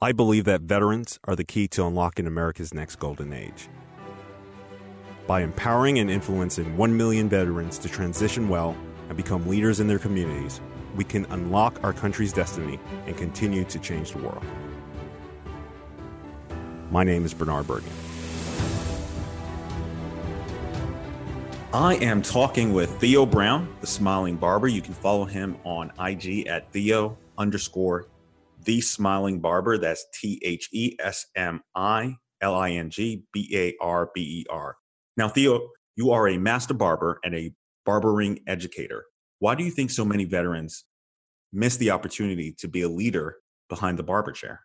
I believe that veterans are the key to unlocking America's next golden age. By empowering and influencing 1 million veterans to transition well and become leaders in their communities, we can unlock our country's destiny and continue to change the world. My name is Bernard Bergen. I am talking with Theo Brown, the smiling barber. You can follow him on IG at Theo underscore the Smiling Barber. That's T H E S M I L I N G B A R B E R. Now, Theo, you are a master barber and a barbering educator. Why do you think so many veterans miss the opportunity to be a leader behind the barber chair?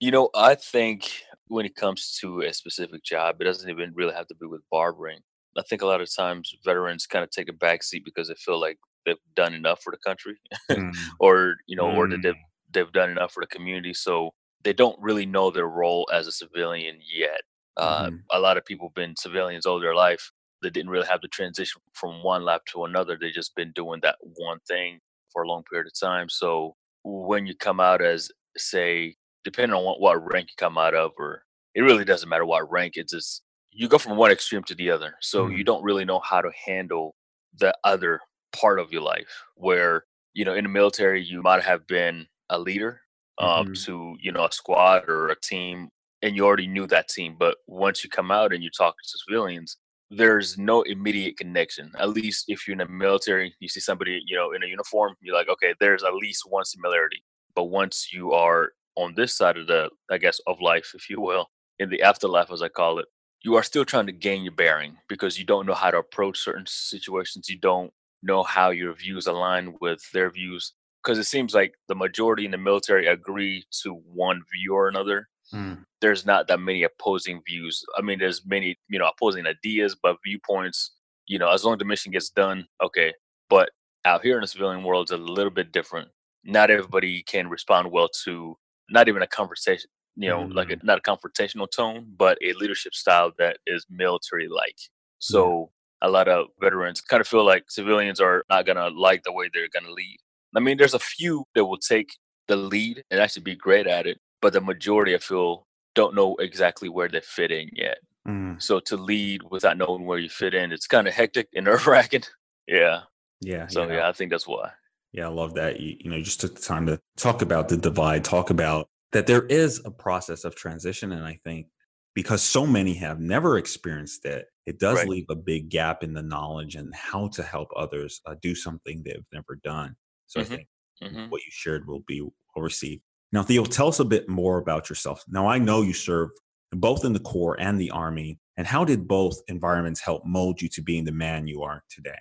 You know, I think when it comes to a specific job, it doesn't even really have to be with barbering. I think a lot of times veterans kind of take a backseat because they feel like they've done enough for the country, mm. or you know, mm. or that they've they've done enough for the community. So they don't really know their role as a civilian yet. Uh, mm-hmm. A lot of people have been civilians all their life. They didn't really have to transition from one life to another. They just been doing that one thing for a long period of time. So when you come out as, say, depending on what, what rank you come out of, or it really doesn't matter what rank. It's just you go from one extreme to the other. So mm-hmm. you don't really know how to handle the other part of your life. Where you know in the military you might have been a leader um, mm-hmm. to you know a squad or a team and you already knew that team but once you come out and you talk to civilians there's no immediate connection. At least if you're in the military you see somebody you know in a uniform you're like okay there's at least one similarity. But once you are on this side of the i guess of life if you will in the afterlife as i call it you are still trying to gain your bearing because you don't know how to approach certain situations. You don't know how your views align with their views because it seems like the majority in the military agree to one view or another. Mm. There's not that many opposing views. I mean, there's many, you know, opposing ideas, but viewpoints, you know, as long as the mission gets done, okay. But out here in the civilian world, it's a little bit different. Not everybody can respond well to not even a conversation, you know, mm. like a, not a confrontational tone, but a leadership style that is military like. So a lot of veterans kind of feel like civilians are not going to like the way they're going to lead. I mean, there's a few that will take the lead and actually be great at it, but the majority, I feel, don't know exactly where they fit in yet. Mm. So to lead without knowing where you fit in, it's kind of hectic and nerve wracking. Yeah. Yeah. So yeah. yeah, I think that's why. Yeah, I love that. You, you know, you just took the time to talk about the divide, talk about that there is a process of transition. And I think because so many have never experienced it, it does right. leave a big gap in the knowledge and how to help others uh, do something they've never done. So mm-hmm. I think mm-hmm. what you shared will be well received. Now, Theo, tell us a bit more about yourself. Now, I know you served both in the Corps and the Army. And how did both environments help mold you to being the man you are today?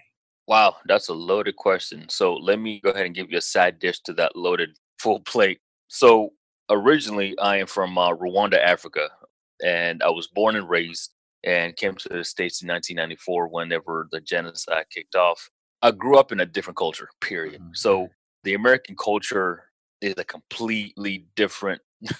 Wow, that's a loaded question. So let me go ahead and give you a side dish to that loaded full plate. So originally, I am from uh, Rwanda, Africa, and I was born and raised and came to the States in 1994 whenever the genocide kicked off. I grew up in a different culture, period. Mm-hmm. So the American culture is a completely different,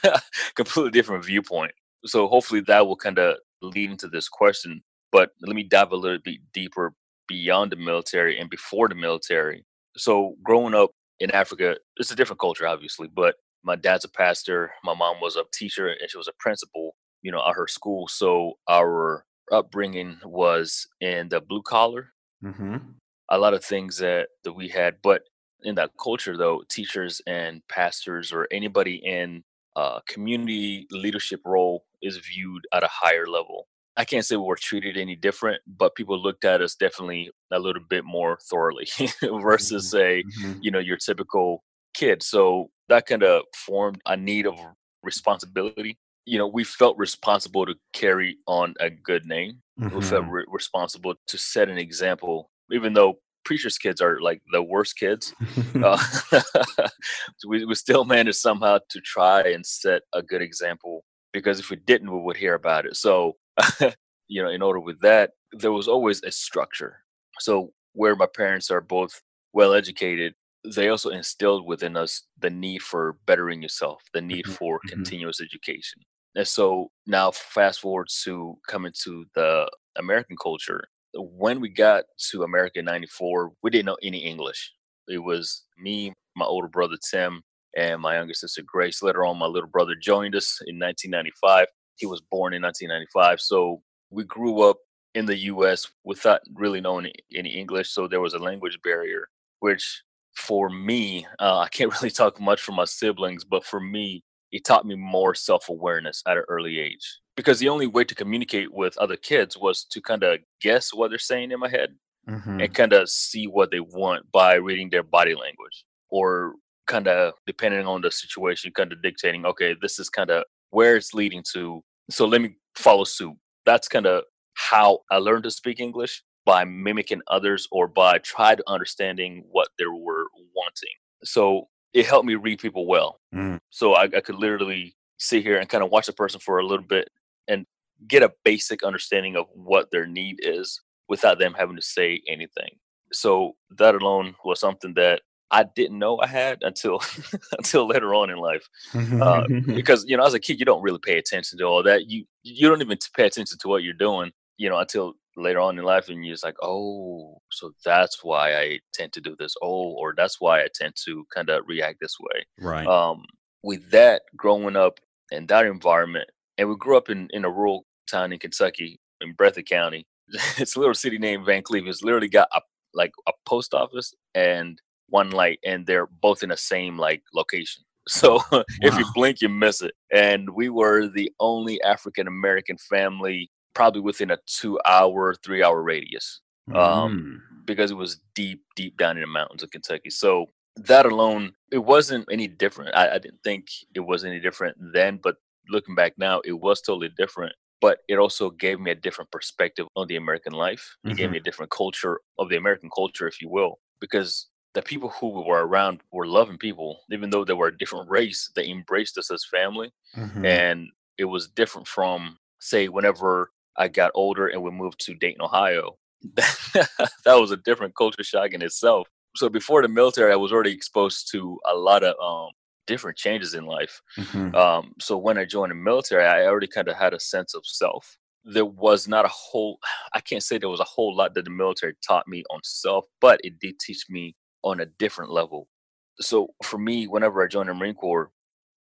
completely different viewpoint. So hopefully that will kind of lead into this question. But let me dive a little bit deeper beyond the military and before the military. So growing up in Africa, it's a different culture, obviously, but my dad's a pastor, my mom was a teacher, and she was a principal, you know, at her school. So our upbringing was in the blue collar. Mm-hmm a lot of things that that we had but in that culture though teachers and pastors or anybody in a community leadership role is viewed at a higher level i can't say we were treated any different but people looked at us definitely a little bit more thoroughly versus mm-hmm. say mm-hmm. you know your typical kid so that kind of formed a need of responsibility you know we felt responsible to carry on a good name mm-hmm. we felt mm-hmm. re- responsible to set an example even though preachers' kids are like the worst kids, uh, we, we still managed somehow to try and set a good example because if we didn't, we would hear about it. So, you know, in order with that, there was always a structure. So, where my parents are both well educated, they also instilled within us the need for bettering yourself, the need mm-hmm, for mm-hmm. continuous education. And so now, fast forward to coming to the American culture, when we got to America in 94, we didn't know any English. It was me, my older brother Tim, and my younger sister Grace. Later on, my little brother joined us in 1995. He was born in 1995. So we grew up in the US without really knowing any English. So there was a language barrier, which for me, uh, I can't really talk much for my siblings, but for me, it taught me more self awareness at an early age. Because the only way to communicate with other kids was to kind of guess what they're saying in my head mm-hmm. and kind of see what they want by reading their body language or kind of depending on the situation, kind of dictating, okay, this is kind of where it's leading to. So let me follow suit. That's kind of how I learned to speak English by mimicking others or by trying to understanding what they were wanting. So it helped me read people well. Mm. So I, I could literally sit here and kind of watch a person for a little bit and get a basic understanding of what their need is without them having to say anything. So that alone was something that I didn't know I had until until later on in life, uh, because you know as a kid you don't really pay attention to all that. You you don't even pay attention to what you're doing, you know, until later on in life, and you're just like, oh, so that's why I tend to do this. Oh, or that's why I tend to kind of react this way. Right. Um, with that, growing up in that environment, and we grew up in in a rural town in Kentucky in Breathitt County. it's a little city named Van Cleve. It's literally got a like a post office and one light, and they're both in the same like location. So wow. if you blink, you miss it. And we were the only African American family, probably within a two-hour, three-hour radius, um, mm. because it was deep, deep down in the mountains of Kentucky. So that alone, it wasn't any different. I, I didn't think it was any different then, but looking back now, it was totally different but it also gave me a different perspective on the American life. It mm-hmm. gave me a different culture of the American culture, if you will, because the people who were around were loving people, even though they were a different race. They embraced us as family, mm-hmm. and it was different from say whenever I got older and we moved to Dayton, Ohio. that was a different culture shock in itself. So before the military, I was already exposed to a lot of um, different changes in life. Mm-hmm. Um, so when I joined the military, I already kind of had a sense of self. There was not a whole, I can't say there was a whole lot that the military taught me on self, but it did teach me on a different level. So for me, whenever I joined the Marine Corps,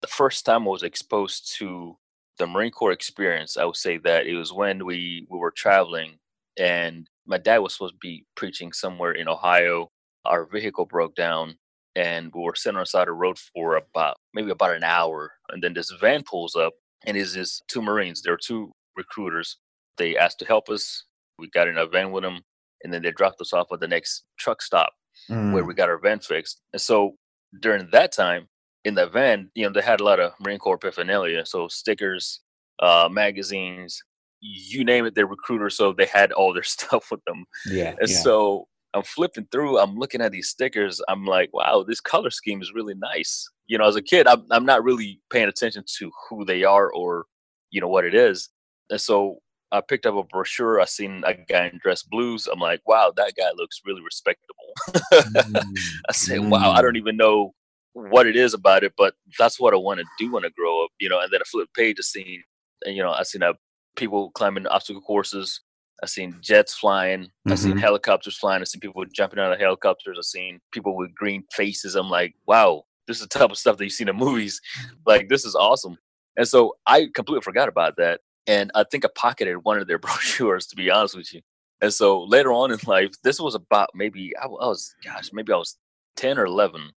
the first time I was exposed to the Marine Corps experience, I would say that it was when we, we were traveling and my dad was supposed to be preaching somewhere in Ohio. Our vehicle broke down and we were sitting on the side of the road for about maybe about an hour. And then this van pulls up and is this two Marines. There are two recruiters. They asked to help us. We got in a van with them, and then they dropped us off at the next truck stop mm. where we got our van fixed. And so during that time in the van, you know, they had a lot of Marine Corps paraphernalia. So stickers, uh, magazines, you name it, they're recruiters. So they had all their stuff with them. Yeah. And yeah. so I'm flipping through, I'm looking at these stickers. I'm like, wow, this color scheme is really nice. You know, as a kid, I'm, I'm not really paying attention to who they are or, you know, what it is. And so I picked up a brochure. I seen a guy in dress blues. I'm like, wow, that guy looks really respectable. mm. I said, wow, I don't mm. even know what it is about it, but that's what I want to do when I grow up, you know. And then I flip page, I seen, you know, I seen uh, people climbing obstacle courses. I seen jets flying. Mm-hmm. I seen helicopters flying. I've seen people jumping out of helicopters. I've seen people with green faces. I'm like, wow, this is the type of stuff that you see in movies. Like, this is awesome. And so I completely forgot about that. And I think I pocketed one of their brochures, to be honest with you. And so later on in life, this was about maybe, I was, gosh, maybe I was 10 or 11.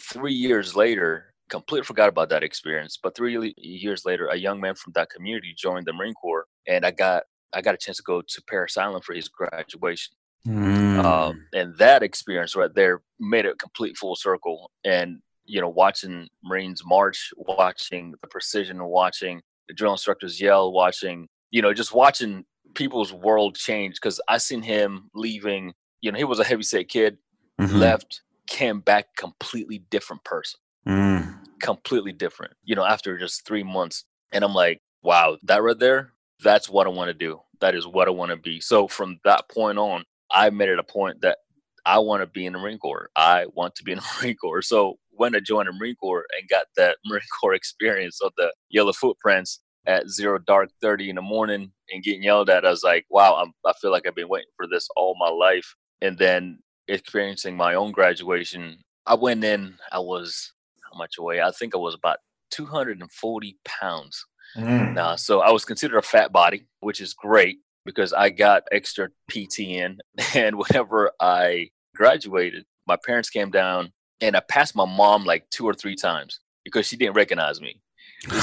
Three years later, completely forgot about that experience. But three years later, a young man from that community joined the Marine Corps, and I got I got a chance to go to Parris Island for his graduation. Mm. Um, and that experience right there made it complete full circle. And you know, watching Marines march, watching the precision, watching the drill instructors yell, watching you know, just watching people's world change. Because I seen him leaving. You know, he was a heavy set kid, mm-hmm. left, came back completely different person, mm. completely different. You know, after just three months, and I'm like, wow, that right there, that's what I want to do. That is what I want to be. So from that point on, I made it a point that I want to be in the Marine Corps. I want to be in the Marine Corps. So when I joined the Marine Corps and got that Marine Corps experience of the yellow footprints at zero dark 30 in the morning and getting yelled at, I was like, wow, I'm, I feel like I've been waiting for this all my life. And then experiencing my own graduation, I went in, I was, how much weigh. I think I was about 240 pounds. Mm. Uh, so I was considered a fat body, which is great because I got extra PT in. And whenever I graduated, my parents came down and I passed my mom like two or three times because she didn't recognize me.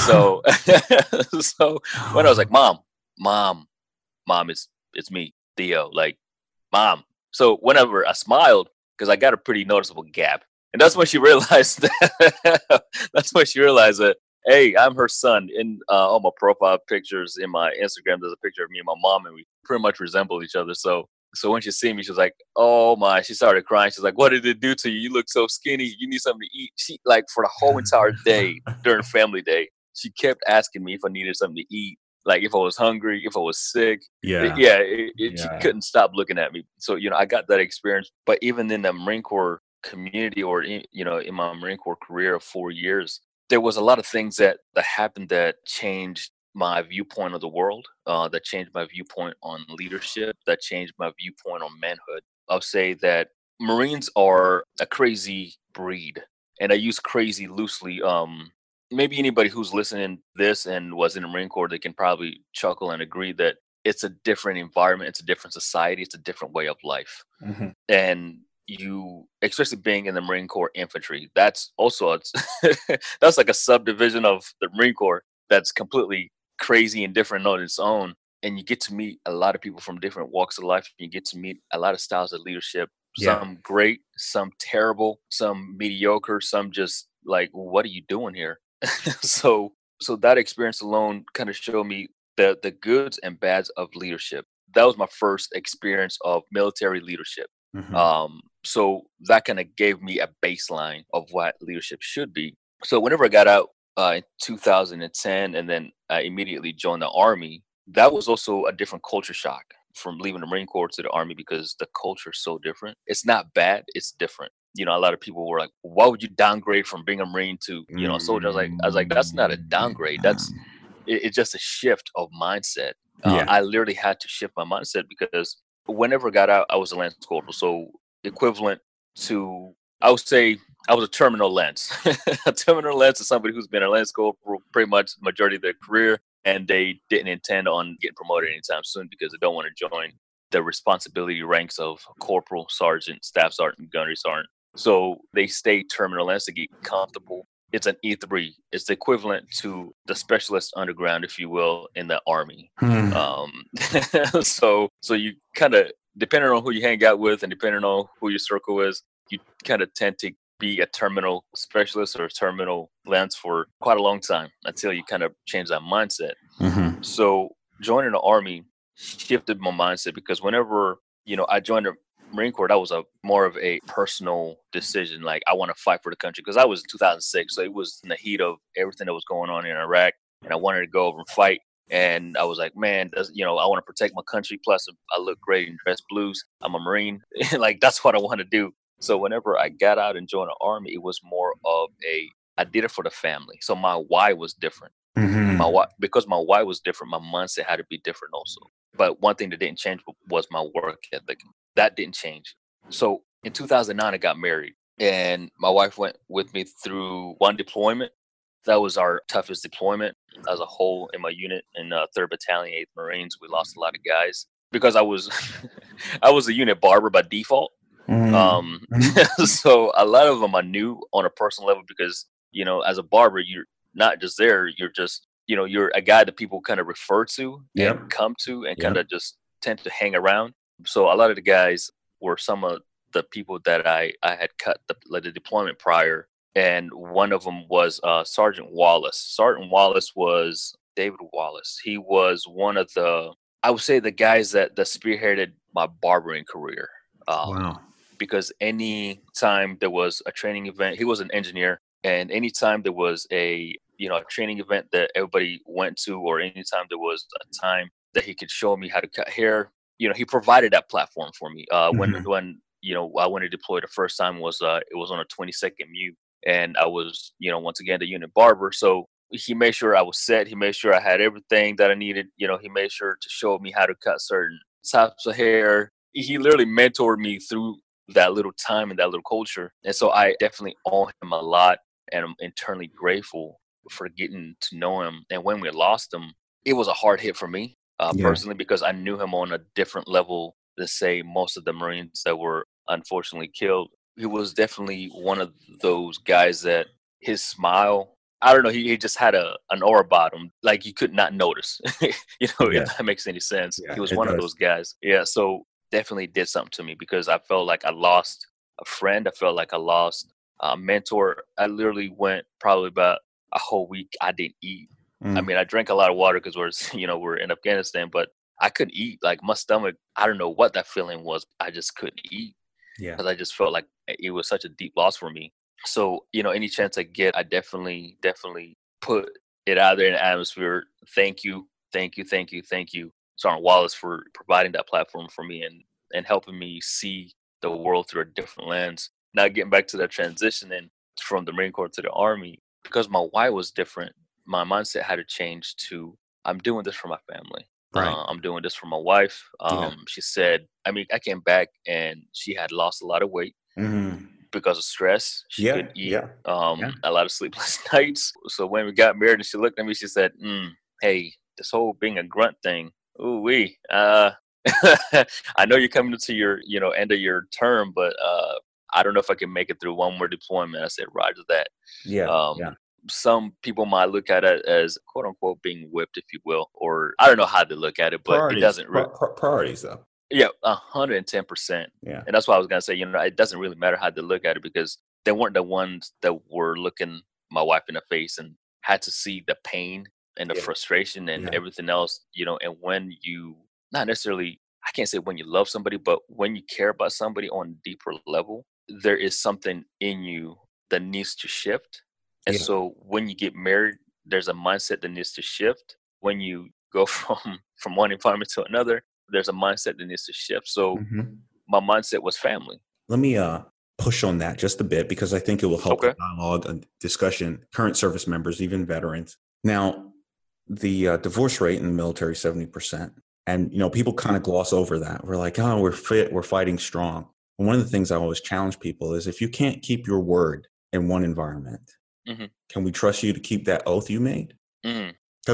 So, so when I was like, "Mom, mom, mom, it's it's me, Theo." Like, mom. So whenever I smiled, because I got a pretty noticeable gap, and that's when she realized. That, that's when she realized that hey, I'm her son. In uh, all my profile pictures in my Instagram, there's a picture of me and my mom, and we pretty much resemble each other. So so when she see me, she's like, "Oh my!" She started crying. She's like, "What did it do to you? You look so skinny. You need something to eat." She like for the whole entire day during family day, she kept asking me if I needed something to eat, like if I was hungry, if I was sick. Yeah, yeah. It, it, yeah. She couldn't stop looking at me. So you know, I got that experience. But even in the Marine Corps community, or in, you know, in my Marine Corps career of four years, there was a lot of things that that happened that changed my viewpoint of the world, uh, that changed my viewpoint on leadership, that changed my viewpoint on manhood. I'll say that Marines are a crazy breed, and I use crazy loosely. Um, maybe anybody who's listening this and was in the Marine Corps, they can probably chuckle and agree that it's a different environment, it's a different society, it's a different way of life, mm-hmm. and you especially being in the marine corps infantry that's also a, that's like a subdivision of the marine corps that's completely crazy and different on its own. And you get to meet a lot of people from different walks of life. You get to meet a lot of styles of leadership. Yeah. Some great, some terrible, some mediocre, some just like, what are you doing here? so, so that experience alone kind of showed me the the goods and bads of leadership. That was my first experience of military leadership. Mm-hmm. Um, so that kind of gave me a baseline of what leadership should be. So whenever I got out uh, in 2010 and then I immediately joined the army, that was also a different culture shock from leaving the Marine Corps to the army because the culture is so different. It's not bad, it's different. You know, a lot of people were like, "Why would you downgrade from being a Marine to you know a soldier?" I was like, "I was like, that's not a downgrade. That's it, it's just a shift of mindset." Uh, yeah. I literally had to shift my mindset because whenever I got out, I was a lance corporal, so equivalent to I would say I was a terminal lance. a terminal lance is somebody who's been a lens lance corporal pretty much the majority of their career, and they didn't intend on getting promoted anytime soon because they don't want to join the responsibility ranks of corporal, sergeant, staff sergeant, gunnery sergeant. So they stay terminal lance to get comfortable. It's an E3. It's the equivalent to the specialist underground, if you will, in the army. Hmm. Um, so, so you kind of depending on who you hang out with and depending on who your circle is, you kind of tend to be a terminal specialist or a terminal lance for quite a long time until you kind of change that mindset. Mm-hmm. So joining the army shifted my mindset because whenever you know I joined the Marine Corps, that was a more of a personal decision. Like I want to fight for the country because I was in 2006, so it was in the heat of everything that was going on in Iraq, and I wanted to go over and fight. And I was like, man, you know, I want to protect my country. Plus, I look great in dress blues. I'm a Marine. like that's what I want to do. So whenever I got out and joined the army, it was more of a I did it for the family. So my why was different. Mm-hmm. My why because my why was different, my mindset had to be different also. But one thing that didn't change was my work ethic. That didn't change. So in 2009, I got married, and my wife went with me through one deployment. That was our toughest deployment as a whole in my unit in uh, Third Battalion, Eighth Marines. We lost a lot of guys because I was I was a unit barber by default. Mm-hmm. Um, mm-hmm. so a lot of them I knew on a personal level because you know, as a barber, you're not just there; you're just you know, you're a guy that people kind of refer to yep. and come to and yep. kind of just tend to hang around. So a lot of the guys were some of the people that I I had cut the, like the deployment prior, and one of them was uh, Sergeant Wallace. Sergeant Wallace was David Wallace. He was one of the I would say the guys that that spearheaded my barbering career. Um, wow because any time there was a training event, he was an engineer, and anytime there was a you know a training event that everybody went to, or anytime there was a time that he could show me how to cut hair, you know, he provided that platform for me. Uh, mm-hmm. When when you know I went to deploy the first time was uh, it was on a 22nd MEU, and I was you know once again the unit barber, so he made sure I was set. He made sure I had everything that I needed. You know, he made sure to show me how to cut certain types of hair. He literally mentored me through that little time and that little culture. And so I definitely owe him a lot. and I'm internally grateful for getting to know him. And when we lost him, it was a hard hit for me uh, yeah. personally because I knew him on a different level than say most of the Marines that were unfortunately killed. He was definitely one of those guys that his smile. I don't know. He, he just had a an aura about him, like you could not notice. you know, yeah. if that makes any sense. Yeah, he was one does. of those guys. Yeah. So definitely did something to me because I felt like I lost a friend. I felt like I lost a mentor. I literally went probably about a whole week. I didn't eat. Mm. I mean, I drank a lot of water because we're you know we're in Afghanistan, but I couldn't eat. Like my stomach, I don't know what that feeling was. I just couldn't eat. Yeah. Because I just felt like it was such a deep loss for me. So you know, any chance I get, I definitely definitely put it out there in the atmosphere. Thank you, thank you, thank you, thank you, Sergeant Wallace, for providing that platform for me and and helping me see the world through a different lens. Now getting back to that transition and from the Marine Corps to the Army, because my why was different, my mindset had to change to I'm doing this for my family. Right. Uh, I'm doing this for my wife. Um, yeah. She said, I mean, I came back and she had lost a lot of weight mm-hmm. because of stress. She yeah, couldn't eat yeah. Um, yeah. a lot of sleepless nights. So when we got married and she looked at me, she said, mm, Hey, this whole being a grunt thing, ooh wee. Uh, I know you're coming to your, you know, end of your term, but uh, I don't know if I can make it through one more deployment. I said, Roger that. Yeah. Um, yeah. Some people might look at it as quote unquote being whipped, if you will, or I don't know how to look at it, but priorities, it doesn't really. priorities, though. Yeah, hundred and ten percent. Yeah, and that's why I was gonna say, you know, it doesn't really matter how they look at it because they weren't the ones that were looking my wife in the face and had to see the pain and the yeah. frustration and yeah. everything else, you know. And when you not necessarily, I can't say when you love somebody, but when you care about somebody on a deeper level, there is something in you that needs to shift. And yeah. so when you get married, there's a mindset that needs to shift. When you go from from one environment to another, there's a mindset that needs to shift. So mm-hmm. my mindset was family. Let me uh push on that just a bit because I think it will help okay. dialogue and discussion, current service members, even veterans. Now, the uh, divorce rate in the military 70%. And you know, people kind of gloss over that. We're like, "Oh, we're fit, we're fighting strong." And one of the things I always challenge people is if you can't keep your word in one environment, mm-hmm. can we trust you to keep that oath you made? Because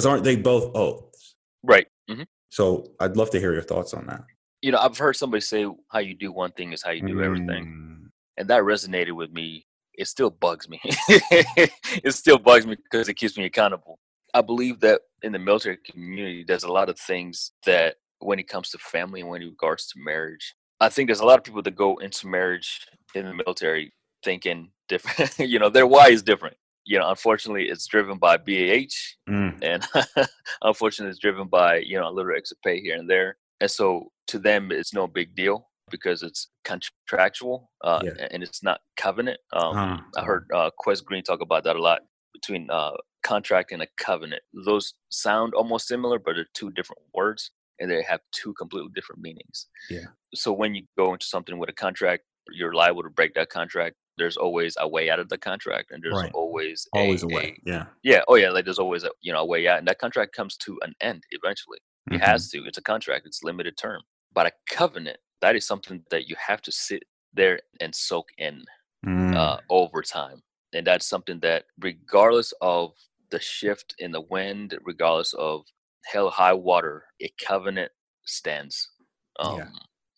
mm-hmm. aren't they both oaths? Right. Mm-hmm. So I'd love to hear your thoughts on that. You know, I've heard somebody say how you do one thing is how you do everything. Mm. And that resonated with me. It still bugs me. it still bugs me because it keeps me accountable. I believe that in the military community, there's a lot of things that when it comes to family and when it regards to marriage, I think there's a lot of people that go into marriage in the military thinking different. you know, their why is different. You know, unfortunately, it's driven by BAH, mm. and unfortunately, it's driven by you know a little extra pay here and there. And so, to them, it's no big deal because it's contractual uh, yeah. and it's not covenant. Um, uh-huh. I heard uh, Quest Green talk about that a lot between uh, contract and a covenant. Those sound almost similar, but they're two different words and they have two completely different meanings. Yeah. So when you go into something with a contract, you're liable to break that contract. There's always a way out of the contract, and there's right. always always a, a way. A, yeah. Yeah. Oh yeah. Like there's always a you know a way out, and that contract comes to an end eventually. It mm-hmm. has to. It's a contract. It's limited term. But a covenant that is something that you have to sit there and soak in mm. uh, over time, and that's something that regardless of the shift in the wind, regardless of hell high water, a covenant stands. Um, yeah.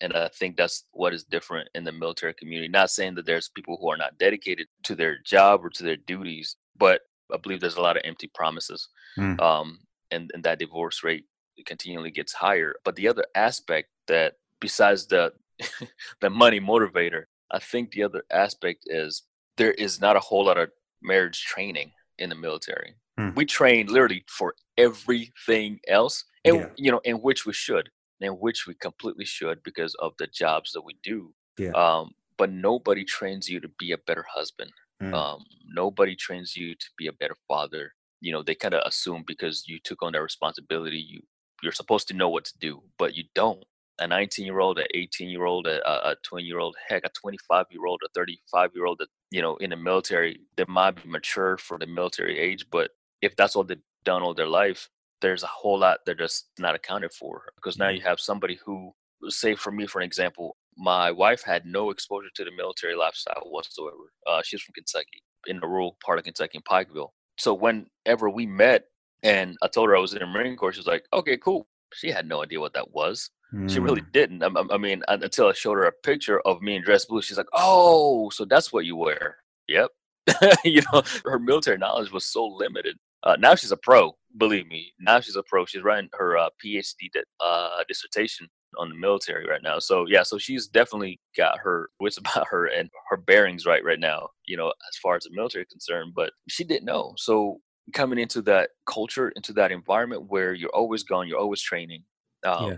And I think that's what is different in the military community. Not saying that there's people who are not dedicated to their job or to their duties, but I believe there's a lot of empty promises. Mm. Um, and, and that divorce rate continually gets higher. But the other aspect that, besides the the money motivator, I think the other aspect is there is not a whole lot of marriage training in the military. Mm. We train literally for everything else, and yeah. you know, in which we should, in which we completely should because of the jobs that we do. Yeah. Um, but nobody trains you to be a better husband. Mm. Um, nobody trains you to be a better father. You know, they kind of assume because you took on that responsibility, you you're supposed to know what to do, but you don't. A 19 year old, an 18 year old, a, a 20 year old, heck, a 25 year old, a 35 year old that you know in the military, they might be mature for the military age, but if that's all they've done all their life, there's a whole lot they're just not accounted for. Because now you mm-hmm. have somebody who, say for me, for an example, my wife had no exposure to the military lifestyle whatsoever. Uh, she's from Kentucky. in the rural part of Kentucky in Pikeville. So whenever we met and I told her I was in the Marine Corps, she was like, okay, cool. She had no idea what that was. Mm. She really hmm. didn't. I, I, mean, until I showed her a picture of me in dress blue, she's like, oh, so that's what you wear. Yep. you know, her military knowledge was so limited. Uh, now she's a pro, believe me. Now she's a pro. She's writing her uh, PhD uh, dissertation on the military right now. So yeah, so she's definitely got her wits about her and her bearings right right now. You know, as far as the military is concerned, but she didn't know. So coming into that culture, into that environment where you're always gone, you're always training. Um, yeah.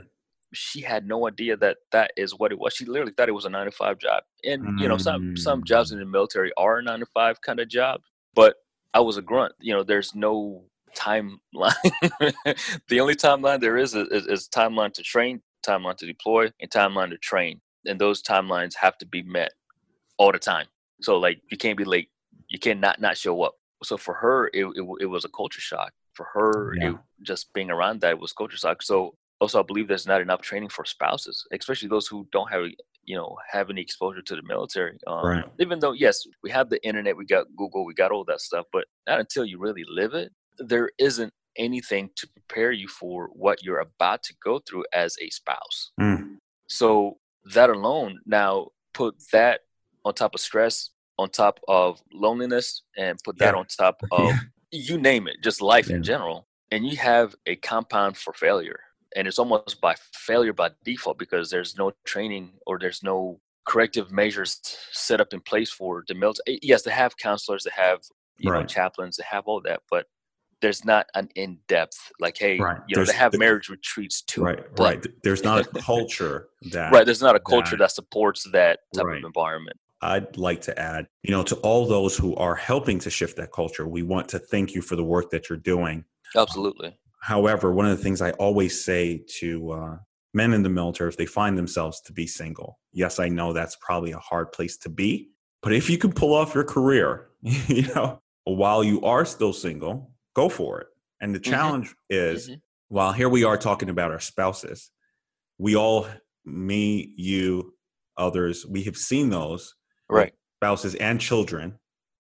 She had no idea that that is what it was. She literally thought it was a nine to five job, and mm. you know some some jobs in the military are a nine to five kind of job. But I was a grunt. You know, there's no timeline. the only timeline there is, is is timeline to train, timeline to deploy, and timeline to train. And those timelines have to be met all the time. So like you can't be late. You cannot not show up so for her it, it, it was a culture shock for her yeah. it, just being around that was culture shock so also i believe there's not enough training for spouses especially those who don't have you know have any exposure to the military um, right. even though yes we have the internet we got google we got all that stuff but not until you really live it there isn't anything to prepare you for what you're about to go through as a spouse mm. so that alone now put that on top of stress on top of loneliness and put that yeah. on top of yeah. you name it, just life yeah. in general. And you have a compound for failure. And it's almost by failure by default because there's no training or there's no corrective measures set up in place for the military. Yes, they have counselors, they have you right. know chaplains, they have all that, but there's not an in depth like hey right. you know there's, they have marriage retreats too right right there's not a culture that right there's not a culture that, that supports that type right. of environment I'd like to add, you know, to all those who are helping to shift that culture, we want to thank you for the work that you're doing. Absolutely. However, one of the things I always say to uh, men in the military, if they find themselves to be single, yes, I know that's probably a hard place to be, but if you can pull off your career, you know, while you are still single, go for it. And the mm-hmm. challenge mm-hmm. is, mm-hmm. while here we are talking about our spouses, we all, me, you, others, we have seen those right spouses and children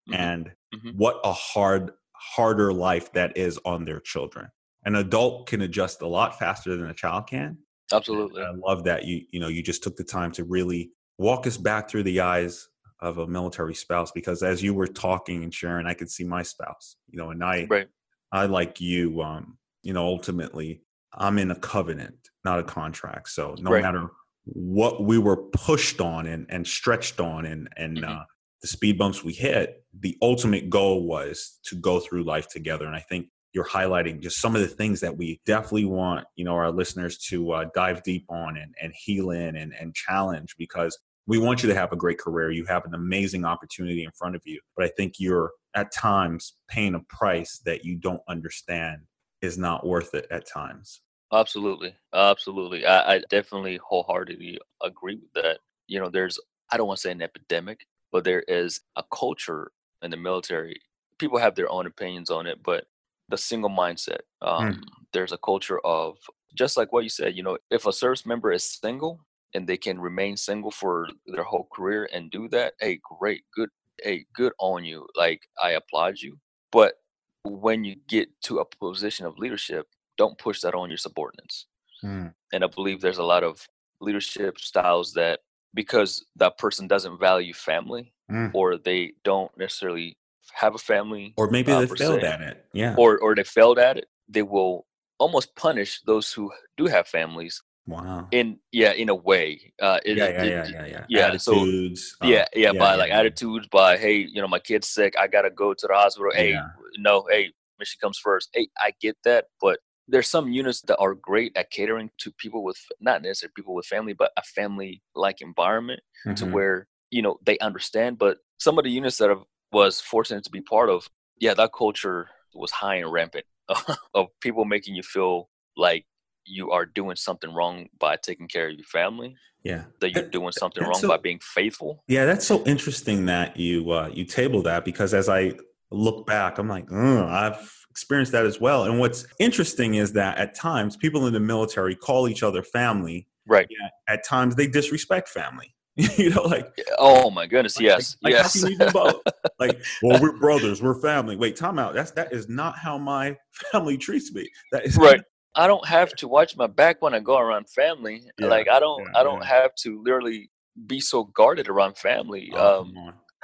mm-hmm. and mm-hmm. what a hard harder life that is on their children an adult can adjust a lot faster than a child can absolutely and i love that you you know you just took the time to really walk us back through the eyes of a military spouse because as you were talking and sharing i could see my spouse you know and i right. I like you um you know ultimately i'm in a covenant not a contract so no right. matter what we were pushed on and, and stretched on and, and mm-hmm. uh, the speed bumps we hit, the ultimate goal was to go through life together. And I think you're highlighting just some of the things that we definitely want, you know, our listeners to uh, dive deep on and, and heal in and, and challenge because we want you to have a great career. You have an amazing opportunity in front of you. But I think you're at times paying a price that you don't understand is not worth it at times. Absolutely, absolutely. I, I definitely wholeheartedly agree with that. You know, there's I don't want to say an epidemic, but there is a culture in the military. People have their own opinions on it, but the single mindset. Um, mm. There's a culture of just like what you said. You know, if a service member is single and they can remain single for their whole career and do that, hey, great, good, hey, good on you. Like I applaud you. But when you get to a position of leadership, don't push that on your subordinates. Mm. And I believe there's a lot of leadership styles that because that person doesn't value family mm. or they don't necessarily have a family or maybe uh, they failed se, at it yeah or or they failed at it they will almost punish those who do have families wow. In yeah in a way uh it, yeah, yeah, it, yeah, yeah, yeah, yeah attitudes so, yeah, yeah, yeah by yeah, like attitudes by hey you know my kid's sick i gotta go to the hospital hey no hey mission comes first. Hey i get that but there's some units that are great at catering to people with not necessarily people with family but a family like environment mm-hmm. to where you know they understand but some of the units that I was fortunate to be part of yeah that culture was high and rampant of people making you feel like you are doing something wrong by taking care of your family yeah that you're doing something wrong so, by being faithful yeah that's so interesting that you uh you table that because as i look back i'm like i've experienced that as well. And what's interesting is that at times people in the military call each other family. Right. At times they disrespect family. you know, like oh my goodness, like, yes, like, yes. How can you do both? like, well, we're brothers, we're family. Wait, time out. That's that is not how my family treats me. That is right. I don't have to watch my back when I go around family. Yeah, like I don't, yeah, I don't yeah. have to literally be so guarded around family. Oh, um,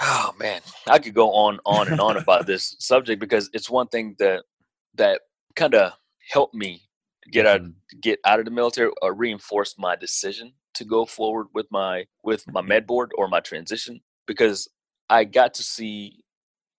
oh man, I could go on, on and on about this subject because it's one thing that that kind of helped me get out Mhm. get out of the military or reinforce my decision to go forward with my with my med board or my transition because I got to see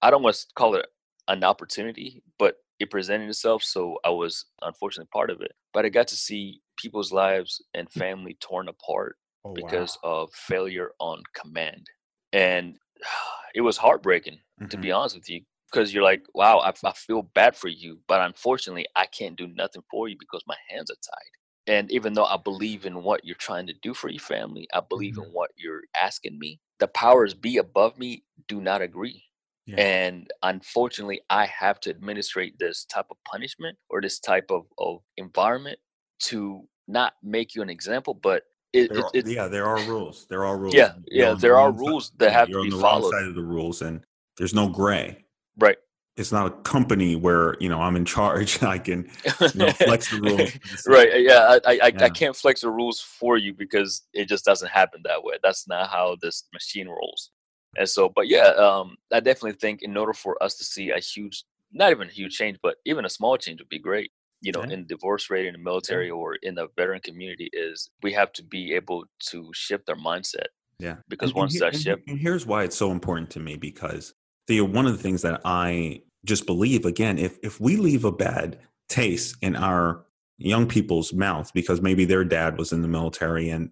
I don't want to call it an opportunity, but it presented itself. So I was unfortunately part of it. But I got to see people's lives and family torn apart Oh, wow. because of failure on command. And it was heartbreaking, to Mhm. be honest with you, because you're like, wow, I, I feel bad for you. But unfortunately, I can't do nothing for you because my hands are tied. And even though I believe in what you're trying to do for your family, I believe Mhm. in what you're asking me, the powers be above me do not agree. Yeah. And unfortunately, I have to administrate this type of punishment or this type of, of environment to not make you an example, but it, There are, it yeah, there are rules. There are rules. yeah, yeah, on the there are wrong side- rules that have you're to on be the wrong side of the rules, and there's no gray. Right. It's not a company where you know I'm in charge. I can you know, flex the rules. right. Yeah. I, I, I- Yeah. I can't flex the rules for you because it just doesn't happen that way. That's not how this machine rolls. And so, but yeah, um, I definitely think in order for us to see a huge, not even a huge change, but even a small change would be great. You know, Yeah. in divorce rate in the military or in the veteran community, is we have to be able to shift our mindset Yeah. because And- and once here- that and, shift, and here's why it's so important to me because the one of the things that I just believe again, if if we leave a bad taste in our young people's mouth because maybe their dad was in the military and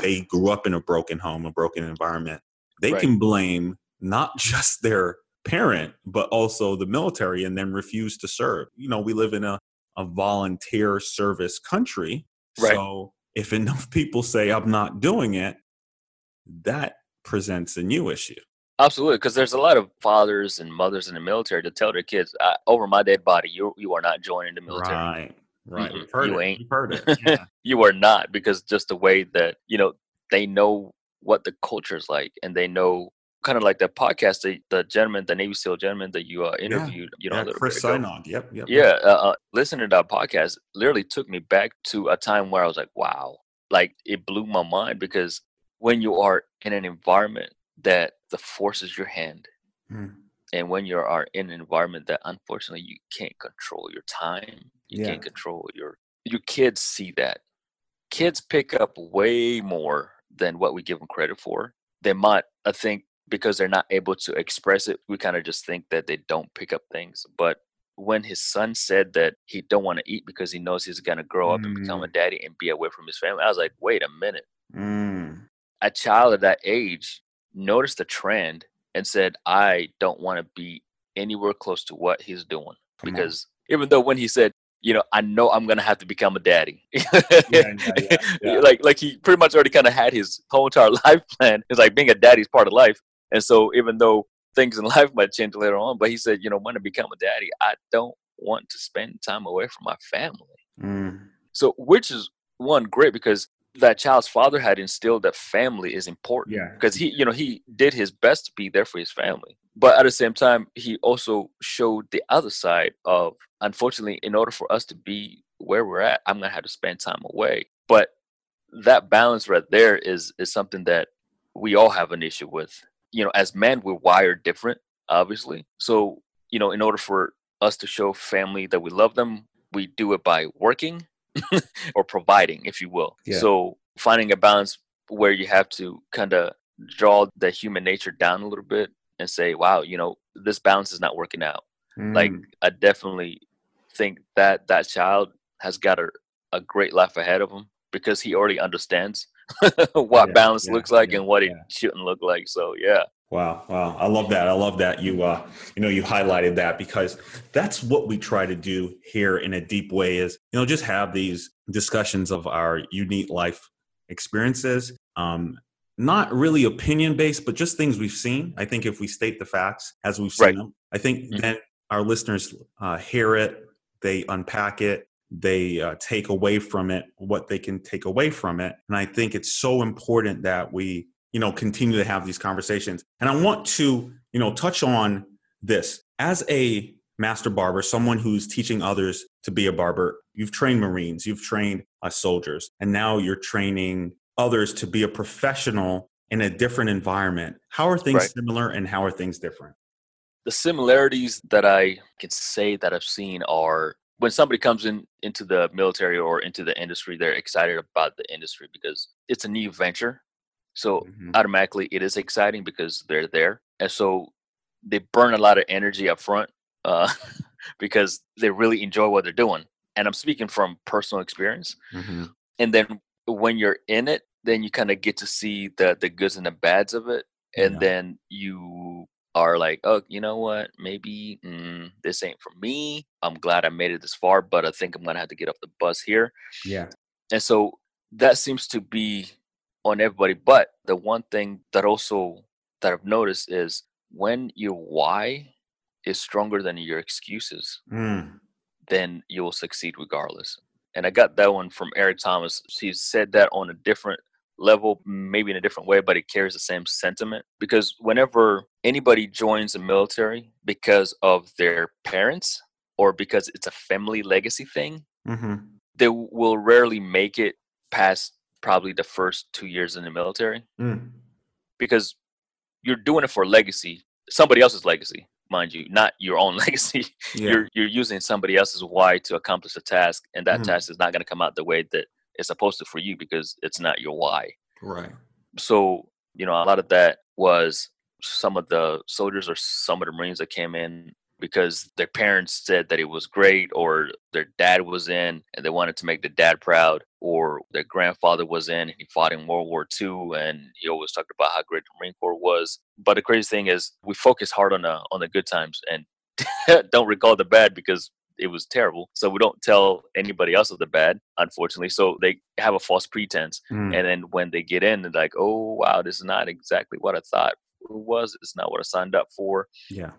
they grew up in a broken home, a broken environment, they Right. can blame not just their parent but also the military and then refuse to serve. You know, we live in a a volunteer service country. Right. So if enough people say I'm not doing it, that presents a new issue. Absolutely, because there's a lot of fathers and mothers in the military to tell their kids, "Over my dead body, you you are not joining the military. Right. Right. Heard you it. ain't. We've heard it. Yeah. you are not," because just the way that you know they know what the culture is like, and they know kind of like the podcast, the, the gentleman, the Navy SEAL gentleman that you uh, interviewed, you know, yeah, Chris ago. Yep. Yep. Yeah, uh, uh, listening to that podcast literally took me back to a time where I was like, wow, like it blew my mind because when you are in an environment that the forces your hand, Mm. and when you are in an environment that unfortunately you can't control your time, you Yeah. can't control your your kids see that. Kids pick up way more than what we give them credit for. They might, I think, because they're not able to express it, we kind of just think that they don't pick up things. But when his son said that he don't want to eat because he knows he's gonna grow up and become a daddy and be away from his family, I was like, wait a minute. Mm. A child at that age noticed the trend and said, I don't want to be anywhere close to what he's doing. Come on. because even though when he said, you know, I know I'm gonna have to become a daddy. yeah, yeah, yeah. Like like he pretty much already kind of had his whole entire life plan. It's like being a daddy is part of life. And so even though things in life might change later on, but he said, you know, when I become a daddy, I don't want to spend time away from my family. Mm. So which is one great because that child's father had instilled that family is important Yeah. because he you know he did his best to be there for his family but at the same time he also showed the other side of unfortunately in order for us to be where we're at i'm gonna have to spend time away. But that balance right there is is something that we all have an issue with. You know as men we're wired different obviously. So you know in order for us to show family that we love them we do it by working or providing if you will. Yeah. so finding a balance where you have to kind of draw the human nature down a little bit and say wow you know this balance is not working out like Mm. i definitely think that that child has got a, a great life ahead of him because he already understands what Yeah, balance yeah, looks like yeah, and what it shouldn't look like so yeah Wow, wow. I love that. I love that you uh you know you highlighted that because that's what we try to do here in a deep way is you know just have these discussions of our unique life experiences um not really opinion based but just things we've seen. I think if we state the facts as we've seen Right. them, I think Mhm. then our listeners uh hear it, they unpack it, they uh, take away from it what they can take away from it. And I think it's so important that we you know, continue to have these conversations. And I want to, you know, touch on this as a master barber, someone who's teaching others to be a barber. You've trained Marines, you've trained uh, soldiers, and now you're training others to be a professional in a different environment. How are things right. similar and how are things different? The similarities that I can say that I've seen are when somebody comes in into the military or into the industry, they're excited about the industry because it's a new venture. So mm-hmm. automatically it is exciting because they're there. And so they burn a lot of energy up front uh, because they really enjoy what they're doing. And I'm speaking from personal experience. Mm-hmm. And then when you're in it, then you kind of get to see the the goods and the bads of it, and yeah. then you are like, oh, you know what? Maybe mm, this ain't for me. I'm glad I made it this far, but I think I'm gonna have to get off the bus here. Yeah. And so that seems to be on everybody. But the one thing that also that I've noticed is when your why is stronger than your excuses, mm. then you will succeed regardless. And I got that one from Eric Thomas. He said that on a different level, maybe in a different way, but it carries the same sentiment. Because whenever anybody joins the military because of their parents or because it's a family legacy thing, mm-hmm. they will rarely make it past probably the first two years in the military. Mm. Because you're doing it for legacy, somebody else's legacy mind you, not your own legacy. Yeah. You're you're using somebody else's why to accomplish a task, and that mm-hmm. task is not going to come out the way that it's supposed to for you because it's not your why. Right. So you know, a lot of that was some of the soldiers or some of the Marines that came in because their parents said that it was great or their dad was in and they wanted to make the dad proud or their grandfather was in and he fought in World War II and he always talked about how great the Marine Corps was. But the crazy thing is we focus hard on the on the good times and don't recall the bad because it was terrible. So we don't tell anybody else of the bad, unfortunately. So they have a false pretense. Mm. And then when they get in, they're like, oh, wow, this is not exactly what I thought it was. It's not what I signed up for. Yeah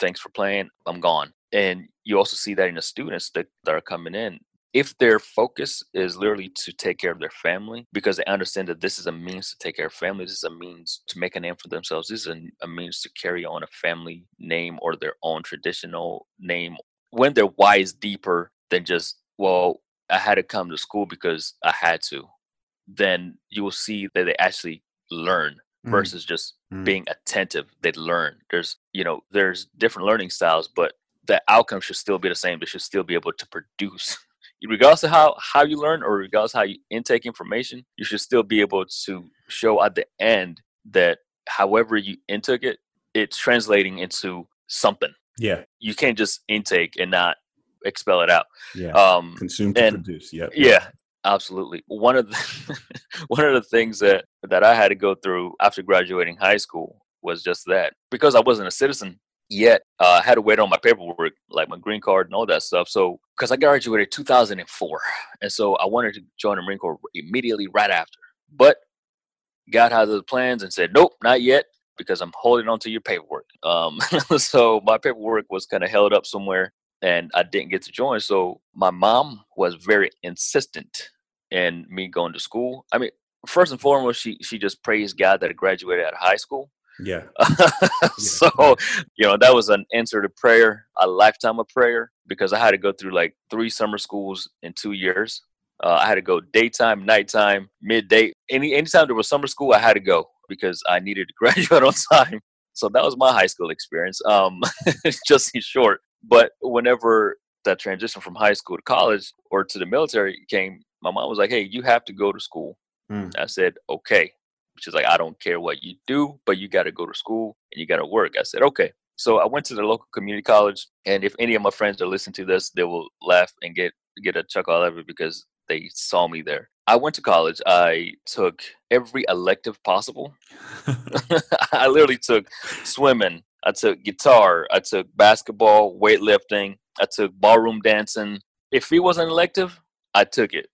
thanks for playing, I'm gone. And you also see that in the students that, that are coming in. If their focus is literally to take care of their family, because they understand that this is a means to take care of families, this is a means to make a name for themselves, this is a, a means to carry on a family name or their own traditional name. When their why is deeper than just, well, I had to come to school because I had to, then you will see that they actually learn Mm. versus just mm. being attentive they learn there's you know there's different learning styles but the outcome should still be the same. They should still be able to produce. Regardless of how how you learn or regardless how you intake information you should still be able to show at the end that however you intake it it's translating into something. Yeah. You can't just intake and not expel it out. Yeah. Um consume to and, produce. Yeah yeah Absolutely. One of the one of the things that that I had to go through after graduating high school was just that because I wasn't a citizen yet. Uh, I had to wait on my paperwork, like my green card and all that stuff. So because I graduated 2004, and so I wanted to join the Marine Corps immediately right after, but out of the plans and said, nope, not yet because I'm holding on to your paperwork. Um, so my paperwork was kind of held up somewhere and I didn't get to join. So my mom was very insistent in me going to school. I mean, first and foremost, she she just praised God that I graduated out of high school. Yeah. so, you know, that was an answer to prayer, a lifetime of prayer, because I had to go through like three summer schools in two years. Uh, I had to go daytime, nighttime, midday. Any anytime there was summer school, I had to go because I needed to graduate on time. So that was my high school experience. Um, just in short. But whenever that transition from high school to college or to the military came, my mom was like, "Hey, you have to go to school." Mm. I said, "Okay." She's like, "I don't care what you do, but you got to go to school and you got to work." I said, "Okay." So I went to the local community college, and if any of my friends are listening to this, they will laugh and get get a chuckle out of it because they saw me there. I went to college. I took every elective possible. I literally took swimming. I took guitar. I took basketball, weightlifting. I took ballroom dancing. If it was an elective, I took it.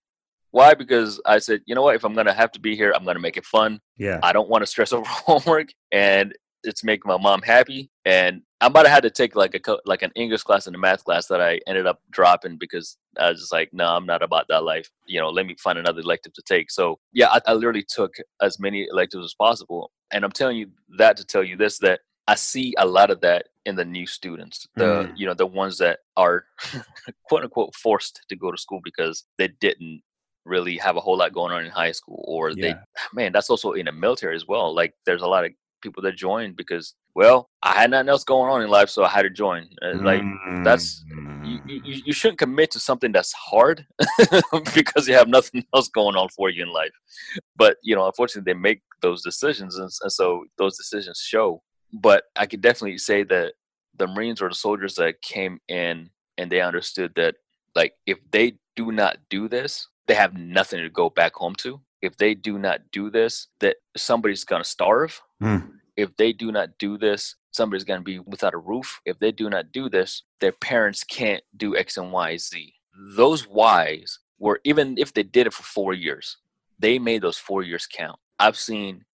Why? Because I said, you know what? If I'm gonna have to be here, I'm gonna make it fun. Yeah. I don't want to stress over homework, and it's making my mom happy. And I might have had to take like a like an English class and a math class that I ended up dropping because I was just like, no, I'm not about that life. You know, let me find another elective to take. So yeah, I, I literally took as many electives as possible, and I'm telling you that to tell you this that I see a lot of that in the new students, the mm. you know the ones that are quote unquote forced to go to school because they didn't really have a whole lot going on in high school, or yeah. they man, that's also in the military as well. Like there's a lot of people that join because well i had nothing else going on in life so i had to join uh, like mm. that's you, you, you, shouldn't commit to something that's hard because you have nothing else going on for you in life but you know unfortunately they make those decisions and, and so those decisions show but I could definitely say that the Marines or the soldiers that came in and they understood that like if they do not do this, they have nothing to go back home to. If they do not do this, that somebody's gonna starve. Mm. If they do not do this, somebody's gonna be without a roof. If they do not do this, their parents can't do X and Y, Z. Those whys were even if they did it for four years, they made those four years count. I've seen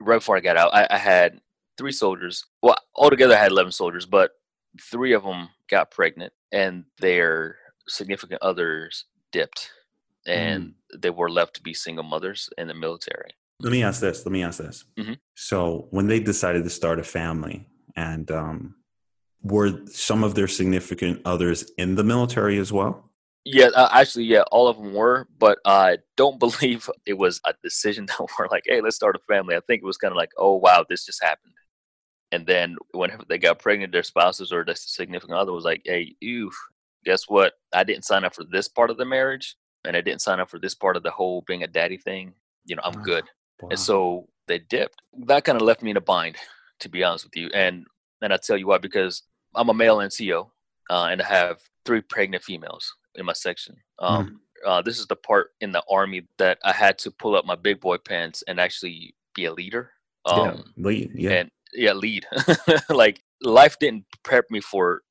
right before I got out, I, I had three soldiers. Well, altogether I had 11 soldiers, but three of them got pregnant and their significant others dipped and mm. they were left to be single mothers in the military. Let me ask this. Let me ask this. Mm-hmm. So, when they decided to start a family, and um, were some of their significant others in the military as well? Yeah, uh, actually, yeah, all of them were, but I don't believe it was a decision that we're like, hey, let's start a family. I think it was kind of like, oh, wow, this just happened and then whenever they got pregnant, their spouses or their significant other was like, "Hey, you, guess what? I didn't sign up for this part of the marriage, and I didn't sign up for this part of the whole being a daddy thing. You know, I'm good." Wow. And so they dipped. That kind of left me in a bind, to be honest with you. And and I tell you why, because I'm a male NCO, uh, and I have three pregnant females in my section. Um, mm. uh, this is the part in the army that I had to pull up my big boy pants and actually be a leader. Um, yeah, lead. Yeah. And yeah lead like life didn't prepare me for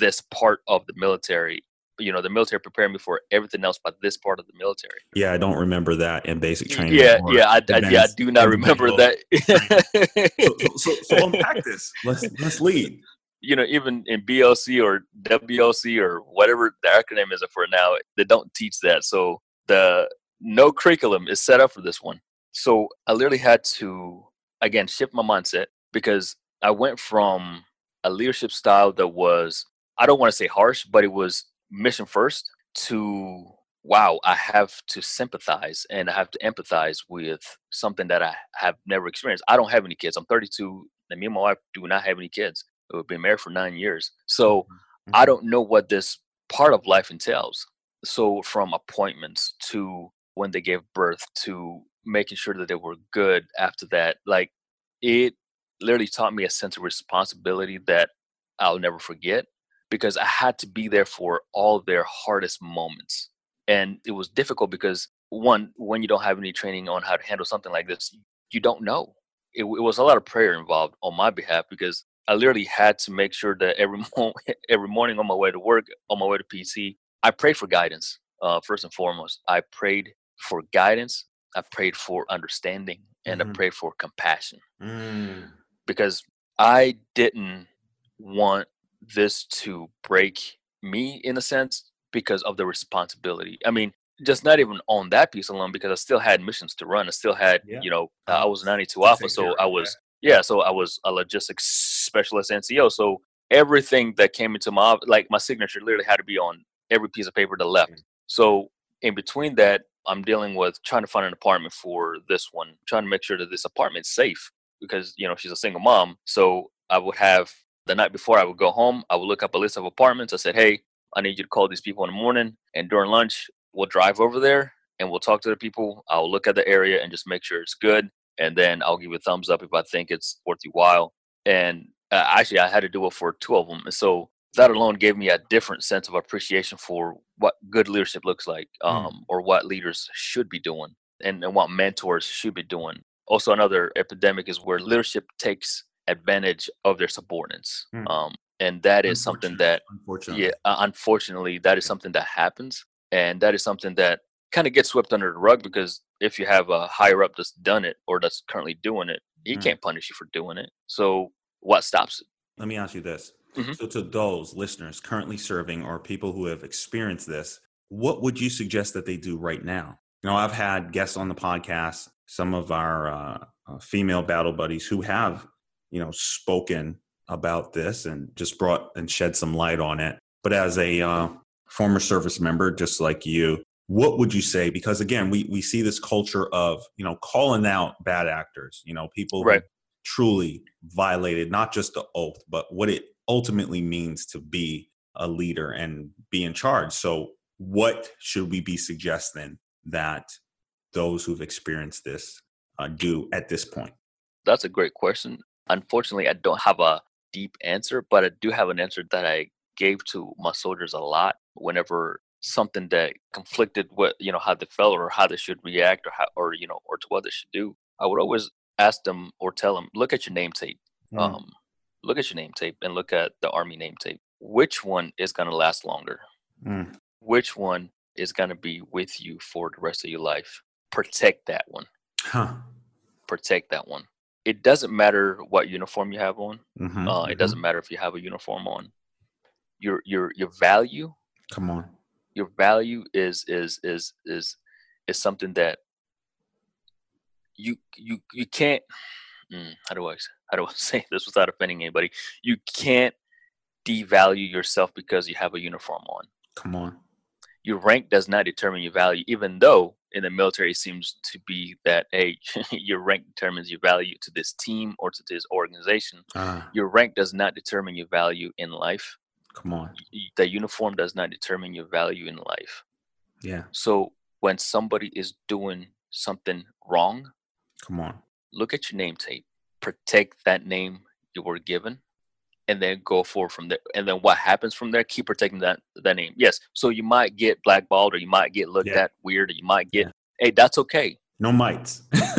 this part of the military you know the military prepared me for everything else but this part of the military. Yeah i don't remember that in basic training. Yeah yeah I, I, yeah I do not remember that. So, so, so, so unpack this. Let's let's lead. You know even in blc or wlc or whatever the acronym is for now they don't teach that. So the no curriculum is set up for this one. So i literally had to again shift my mindset because I went from a leadership style that was, I don't want to say harsh, but it was mission first to wow, I have to sympathize and I have to empathize with something that I have never experienced. I don't have any kids. I'm 32, and me and my wife do not have any kids. We've been married for nine years. So mm-hmm. I don't know what this part of life entails. So from appointments to when they gave birth to making sure that they were good after that, like it literally taught me a sense of responsibility that I'll never forget because I had to be there for all their hardest moments. And it was difficult because one, when you don't have any training on how to handle something like this, you don't know. It, it was a lot of prayer involved on my behalf because I literally had to make sure that every mo- every morning on my way to work, on my way to PT, I prayed for guidance. Uh, first and foremost, I prayed for guidance. I prayed for understanding, and mm-hmm. I prayed for compassion. Mm because I didn't want this to break me in a sense because of the responsibility. I mean, just not even on that piece alone because I still had missions to run. I still had, yeah. you know, I was 92 Alpha, so I was yeah, so I was a logistics specialist NCO. So everything that came into my like my signature literally had to be on every piece of paper that left. Mm-hmm. So in between that, I'm dealing with trying to find an apartment for this one, trying to make sure that this apartment's safe because you know she's a single mom. So I would have the night before I would go home. I would look up a list of apartments. I said, "Hey, I need you to call these people in the morning, and during lunch we'll drive over there and we'll talk to the people. I'll look at the area and just make sure it's good, and then I'll give you a thumbs up if I think it's worth your while." And uh, actually, I had to do it for two of them, and so that alone gave me a different sense of appreciation for what good leadership looks like, mm. um, mm. or what leaders should be doing, and, and what mentors should be doing also another epidemic is where leadership takes advantage of their subordinates mm. um, and that is something that unfortunately. yeah uh, unfortunately that is something that happens and that is something that kind of gets swept under the rug because if you have a higher up that's done it or that's currently doing it he mm. can't punish you for doing it so what stops it let me ask you this. Mm-hmm. So, to those listeners currently serving or people who have experienced this, what would you suggest that they do right now? You know, I've had guests on the podcast, some of our uh, uh, female battle buddies who have, you know, spoken about this and just brought and shed some light on it. But as a uh, former service member, just like you, what would you say? Because again, we we see this culture of you know calling out bad actors, you know, people right. truly violated not just the oath, but what it ultimately means to be a leader and be in charge. So, what should we be suggesting that those who've experienced this uh, do at this point? That's a great question. Unfortunately, I don't have a deep answer, but I do have an answer that I gave to my soldiers a lot whenever something that conflicted what you know how they felt or how they should react or how or you know or to what they should do. I would always ask them or tell them, look at your name tape. Mm. Um, look at your name tape and look at the army name tape. Which one is going to last longer? Mm. Which one is going to be with you for the rest of your life? Protect that one. Huh. Protect that one. It doesn't matter what uniform you have on. Mm-hmm, uh, mm-hmm. It doesn't matter if you have a uniform on. Your your your value. Come on. Your value is is is is is something that you you you can't. Mm, how do I how do I say this without offending anybody? You can't devalue yourself because you have a uniform on. Come on. Your rank does not determine your value, even though in the military seems to be that hey, your rank determines your value to this team or to this organization. Uh, your rank does not determine your value in life. Come on. The uniform does not determine your value in life. Yeah. So when somebody is doing something wrong, come on. Look at your name tape protect that name you were given and then go forward from there. And then what happens from there, keep protecting that that name. Yes. So you might get blackballed or you might get looked yeah. at weird or you might get yeah. hey, that's okay. No mites.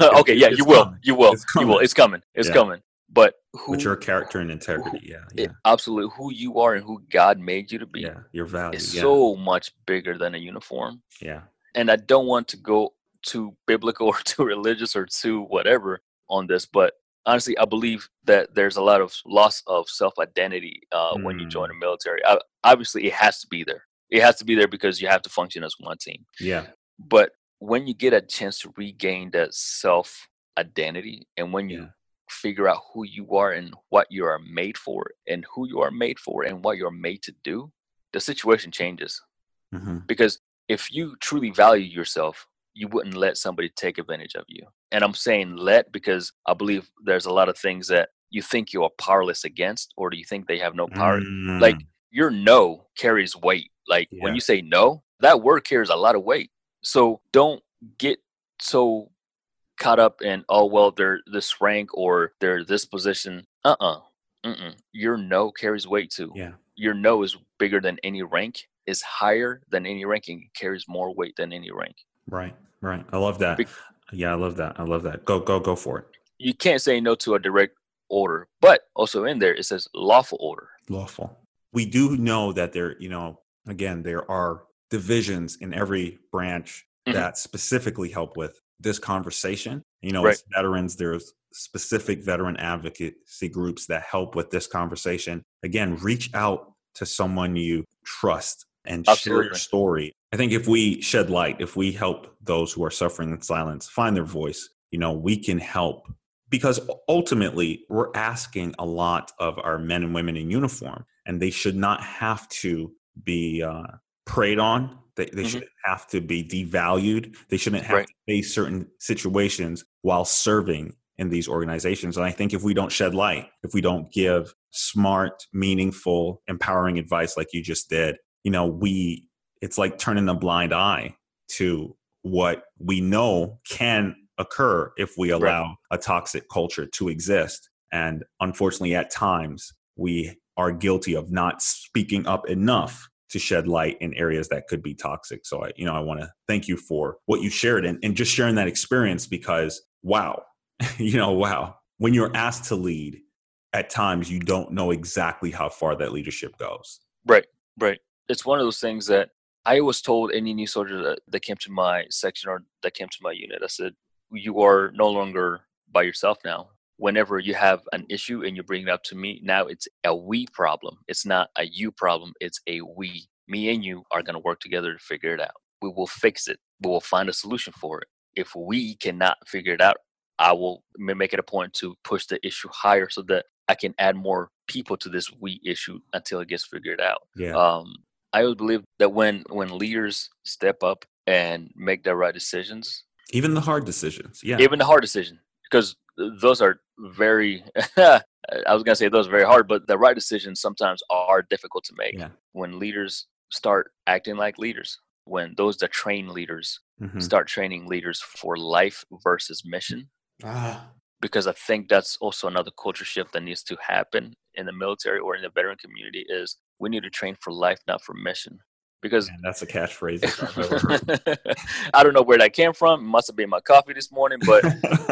no, okay, yeah, you will. you will. You will. It's coming. It's yeah. coming. But who But your character and integrity, who, yeah. Eh, yeah. absolutely. Who you are and who God made you to be. Yeah, your value. Is so much bigger than a uniform. Yeah. And I don't want to go too biblical or too religious or too whatever on this, but honestly, I believe that there's a lot of loss of self identity uh, mm. when you join the mm. military. I, obviously, it has to be there. It has to be there because you have to function as one team. Yeah. But when you get a chance to regain that self identity and when you yeah. figure out who you are and what you are made for and who you are made for and what you're made to do, the situation changes. Mm-hmm. Because if you truly value yourself, you wouldn't let somebody take advantage of you. And I'm saying let because I believe there's a lot of things that you think you are powerless against, or do you think they have no power? Mm. Like your no carries weight. Like yeah. when you say no, that word carries a lot of weight. So don't get so caught up in oh well they're this rank or they're this position. Uh uh-uh. uh. Your no carries weight too. Yeah. Your no is bigger than any rank, is higher than any ranking, carries more weight than any rank. Right. Right. I love that. Yeah, I love that. I love that. Go, go, go for it. You can't say no to a direct order, but also in there it says lawful order. Lawful. We do know that there, you know, again, there are divisions in every branch mm-hmm. that specifically help with this conversation. You know, right. as veterans, there's specific veteran advocacy groups that help with this conversation. Again, reach out to someone you trust and Absolutely. share your story. I think if we shed light, if we help those who are suffering in silence find their voice, you know, we can help because ultimately we're asking a lot of our men and women in uniform, and they should not have to be uh, preyed on. They, they mm-hmm. shouldn't have to be devalued. They shouldn't have right. to face certain situations while serving in these organizations. And I think if we don't shed light, if we don't give smart, meaningful, empowering advice like you just did, you know, we it's like turning a blind eye to what we know can occur if we allow right. a toxic culture to exist. And unfortunately, at times, we are guilty of not speaking up enough to shed light in areas that could be toxic. So I, you know, I want to thank you for what you shared and, and just sharing that experience because wow, you know, wow. When you're asked to lead, at times you don't know exactly how far that leadership goes. Right, right it's one of those things that I was told any new soldier that, that came to my section or that came to my unit, I said, you are no longer by yourself now. whenever you have an issue and you bring it up to me, now it's a we problem. It's not a you problem, it's a we. Me and you are going to work together to figure it out. We will fix it. We will find a solution for it. If we cannot figure it out, I will make it a point to push the issue higher so that I can add more people to this we issue until it gets figured out. Yeah. Um, I always believe that when when leaders step up and make the right decisions, even the hard decisions, yeah, even the hard decision, because those are very I was gonna say those are very hard, but the right decisions sometimes are difficult to make. Yeah. When leaders start acting like leaders, when those that train leaders Mhm. start training leaders for life versus mission, Ah, because I think that's also another culture shift that needs to happen in the military or in the veteran community is we need to train for life, not for mission. Because man, that's a catchphrase I've ever heard. I don't know where that came from. It must have been my coffee this morning, but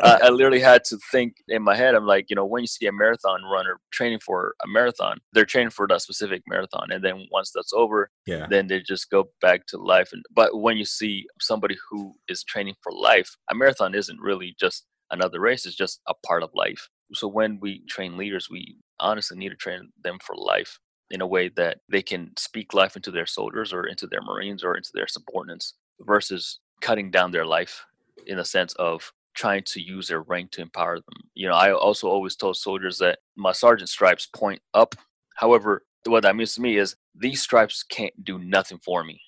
I, I literally had to think in my head. I'm like, you know, when you see a marathon runner training for a marathon, they're training for that specific marathon, and then once that's over, yeah, then they just go back to life. And but when you see somebody who is training for life, a marathon isn't really just another race; it's just a part of life. So when we train leaders, we honestly need to train them for life in a way that they can speak life into their soldiers or into their marines or into their subordinates versus cutting down their life in the sense of trying to use their rank to empower them. You know, I also always told soldiers that my sergeant stripes point up. However, what that means to me is these stripes can't do nothing for me.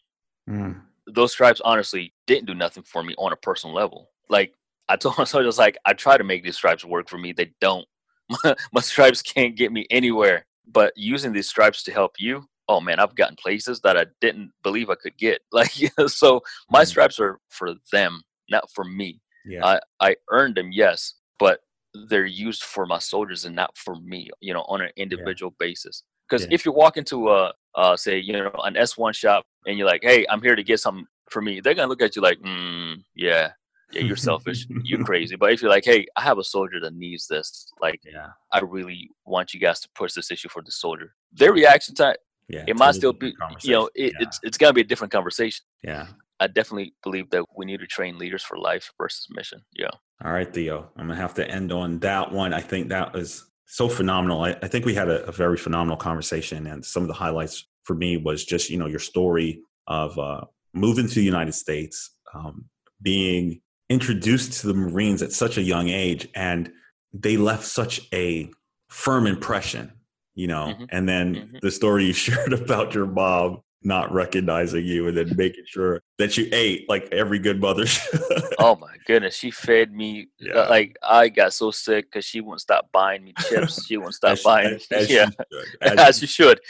Mm. Those stripes honestly didn't do nothing for me on a personal level. Like I told my soldiers, like I try to make these stripes work for me. They don't. my stripes can't get me anywhere. But using these stripes to help you, oh man, I've gotten places that I didn't believe I could get. Like so, my Mhm. stripes are for them, not for me. yeah, I I earned them, yes, but they're used for my soldiers and not for me. You know, on an individual basis. Because Yeah. if you walk into a uh, say you know an S one shop and you're like, hey, I'm here to get some for me, they're gonna look at you like, mm, yeah, yeah, you're selfish, you're crazy. But if you're like, hey, I have a soldier that needs this, like yeah, I really want you guys to push this issue for the soldier. Their reaction time, yeah. it might still be, you know, it, it's it's gonna be a different conversation. yeah, yeah. I definitely believe that we need to train leaders for life versus mission. Yeah. All right, Theo. I'm gonna have to end on that one. I think that was so phenomenal. I, I think we had a, a very phenomenal conversation, and some of the highlights for me was just you know your story of uh, moving to the United States, um, being introduced to the Marines at such a young age, and they left such a firm impression. You know, Mhm. and then Mhm. the story you shared about your mom not recognizing you and then making sure that you ate like every good mother should. Oh my goodness, she fed me uh, Yeah. like I got so sick because she wouldn't stop buying me chips. She wouldn't stop she- buying. as- as yeah, she should, as as you should.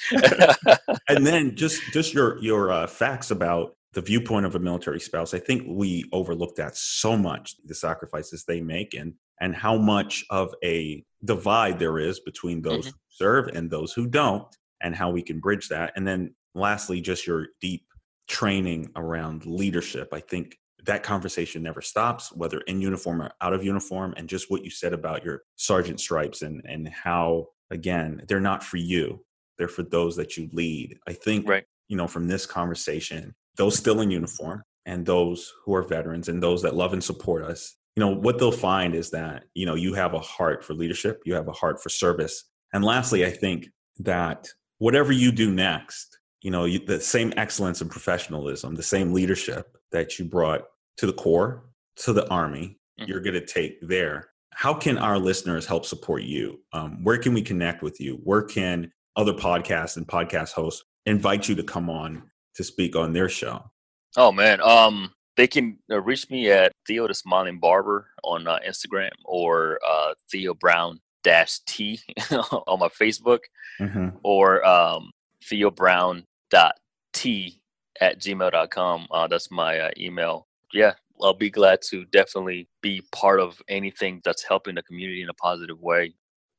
and then just just your your uh, facts about the viewpoint of a military spouse i think we overlook that so much the sacrifices they make and and how much of a divide there is between those Mhm. who serve and those who don't and how we can bridge that and then lastly just your deep training around leadership i think that conversation never stops whether in uniform or out of uniform and just what you said about your sergeant stripes and and how again they're not for you they're for those that you lead i think Right. you know from this conversation those still in uniform and those who are veterans and those that love and support us you know what they'll find is that you know you have a heart for leadership you have a heart for service. And lastly i think that whatever you do next you know you, the same excellence and professionalism the same leadership that you brought to the corps to the army Mhm. you're going to take there. How can our listeners help support you? Um, where can we connect with you? Where can other podcasts and podcast hosts invite you to come on to speak on their show Oh man, um, they can uh, reach me at Theo the Smiling Barber on uh, Instagram or uh, Theo Brown dash T on my Facebook or um, Theo Brown dot T at gmail.com. Uh, that's my uh, email. Yeah, I'll be glad to definitely be part of anything that's helping the community in a positive way.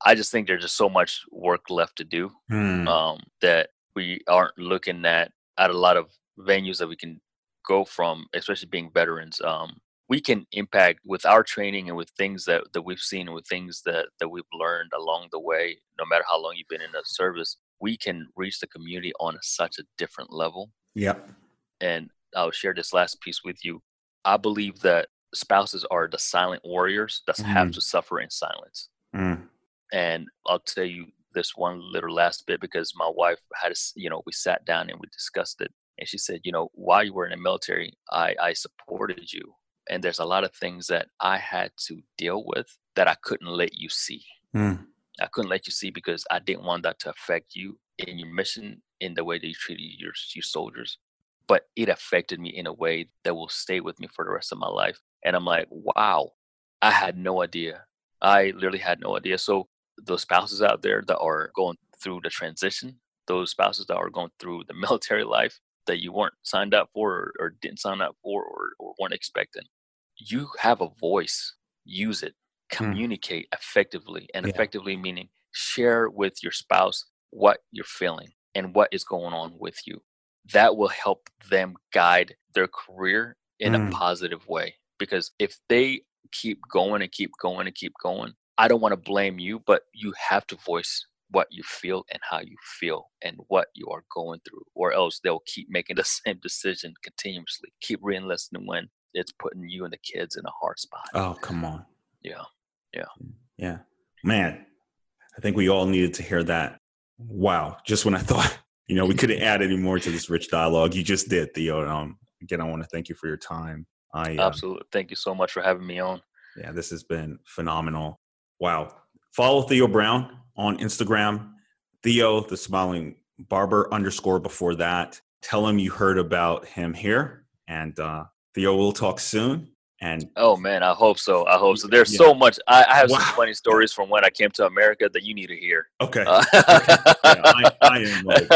I just think there's just so much work left to do Hmm. um, that we aren't looking at at a lot of venues that we can go from, especially being veterans. Um, we can impact with our training and with things that, that we've seen and with things that, that we've learned along the way, no matter how long you've been in the service, we can reach the community on a, such a different level. Yep. And I'll share this last piece with you. I believe that spouses are the silent warriors that have Mhm. to suffer in silence. Mm. And I'll tell you this one little last bit because my wife had, you know, we sat down and we discussed it. And she said, you know, while you were in the military, I, I supported you. And there's a lot of things that I had to deal with that I couldn't let you see. Mm. I couldn't let you see because I didn't want that to affect you in your mission in the way that you treated your, your soldiers. But it affected me in a way that will stay with me for the rest of my life. And I'm like, wow, I had no idea. I literally had no idea. So those spouses out there that are going through the transition, those spouses that are going through the military life that you weren't signed up for or, or didn't sign up for or, or, weren't expecting, you have a voice. Use it. Hmm. Communicate mm. effectively, and yeah. effectively meaning share with your spouse what you're feeling and what is going on with you. That will help them guide their career in mm. a positive way. Because if they keep going and keep going and keep going, I don't want to blame you, but you have to voice what you feel and how you feel and what you are going through, or else they'll keep making the same decision continuously, keep reenlisting when it's putting you and the kids in a hard spot. Oh, come on. Yeah. Yeah. Yeah. Man, I think we all needed to hear that. Wow. Just when I thought, you know, we couldn't add any more to this rich dialogue, you just did, Theo. Um, again, I want to thank you for your time. I uh, absolutely thank you so much for having me on. Yeah, this has been phenomenal. Wow. Follow Theo Brown on Instagram, Theo, the smiling barber underscore before that. Tell him you heard about him here. And uh, Theo, we'll talk soon. And oh man, I hope so. I hope so. There's yeah. so much. I, I have wow. some funny stories from when I came to America that you need to hear. Okay. Uh, okay. Yeah, I, I, am like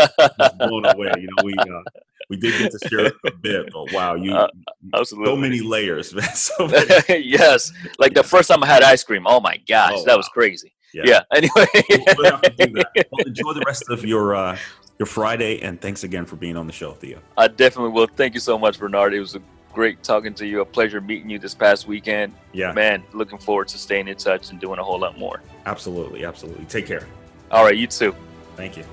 blown away. You know, we uh, we did get to share a bit, but wow, you uh, absolutely so many layers, man. So many. yes, like the first time I had ice cream. Oh my gosh, oh, that wow. was crazy. Yeah. yeah. Anyway, we'll, well, enjoy the rest of your uh, your Friday, and thanks again for being on the show, Theo. I definitely will. Thank you so much, Bernard. It was a great talking to you. A pleasure meeting you this past weekend. Yeah. Man, looking forward to staying in touch and doing a whole lot more. Absolutely. Absolutely. Take care. All right. You too. Thank you.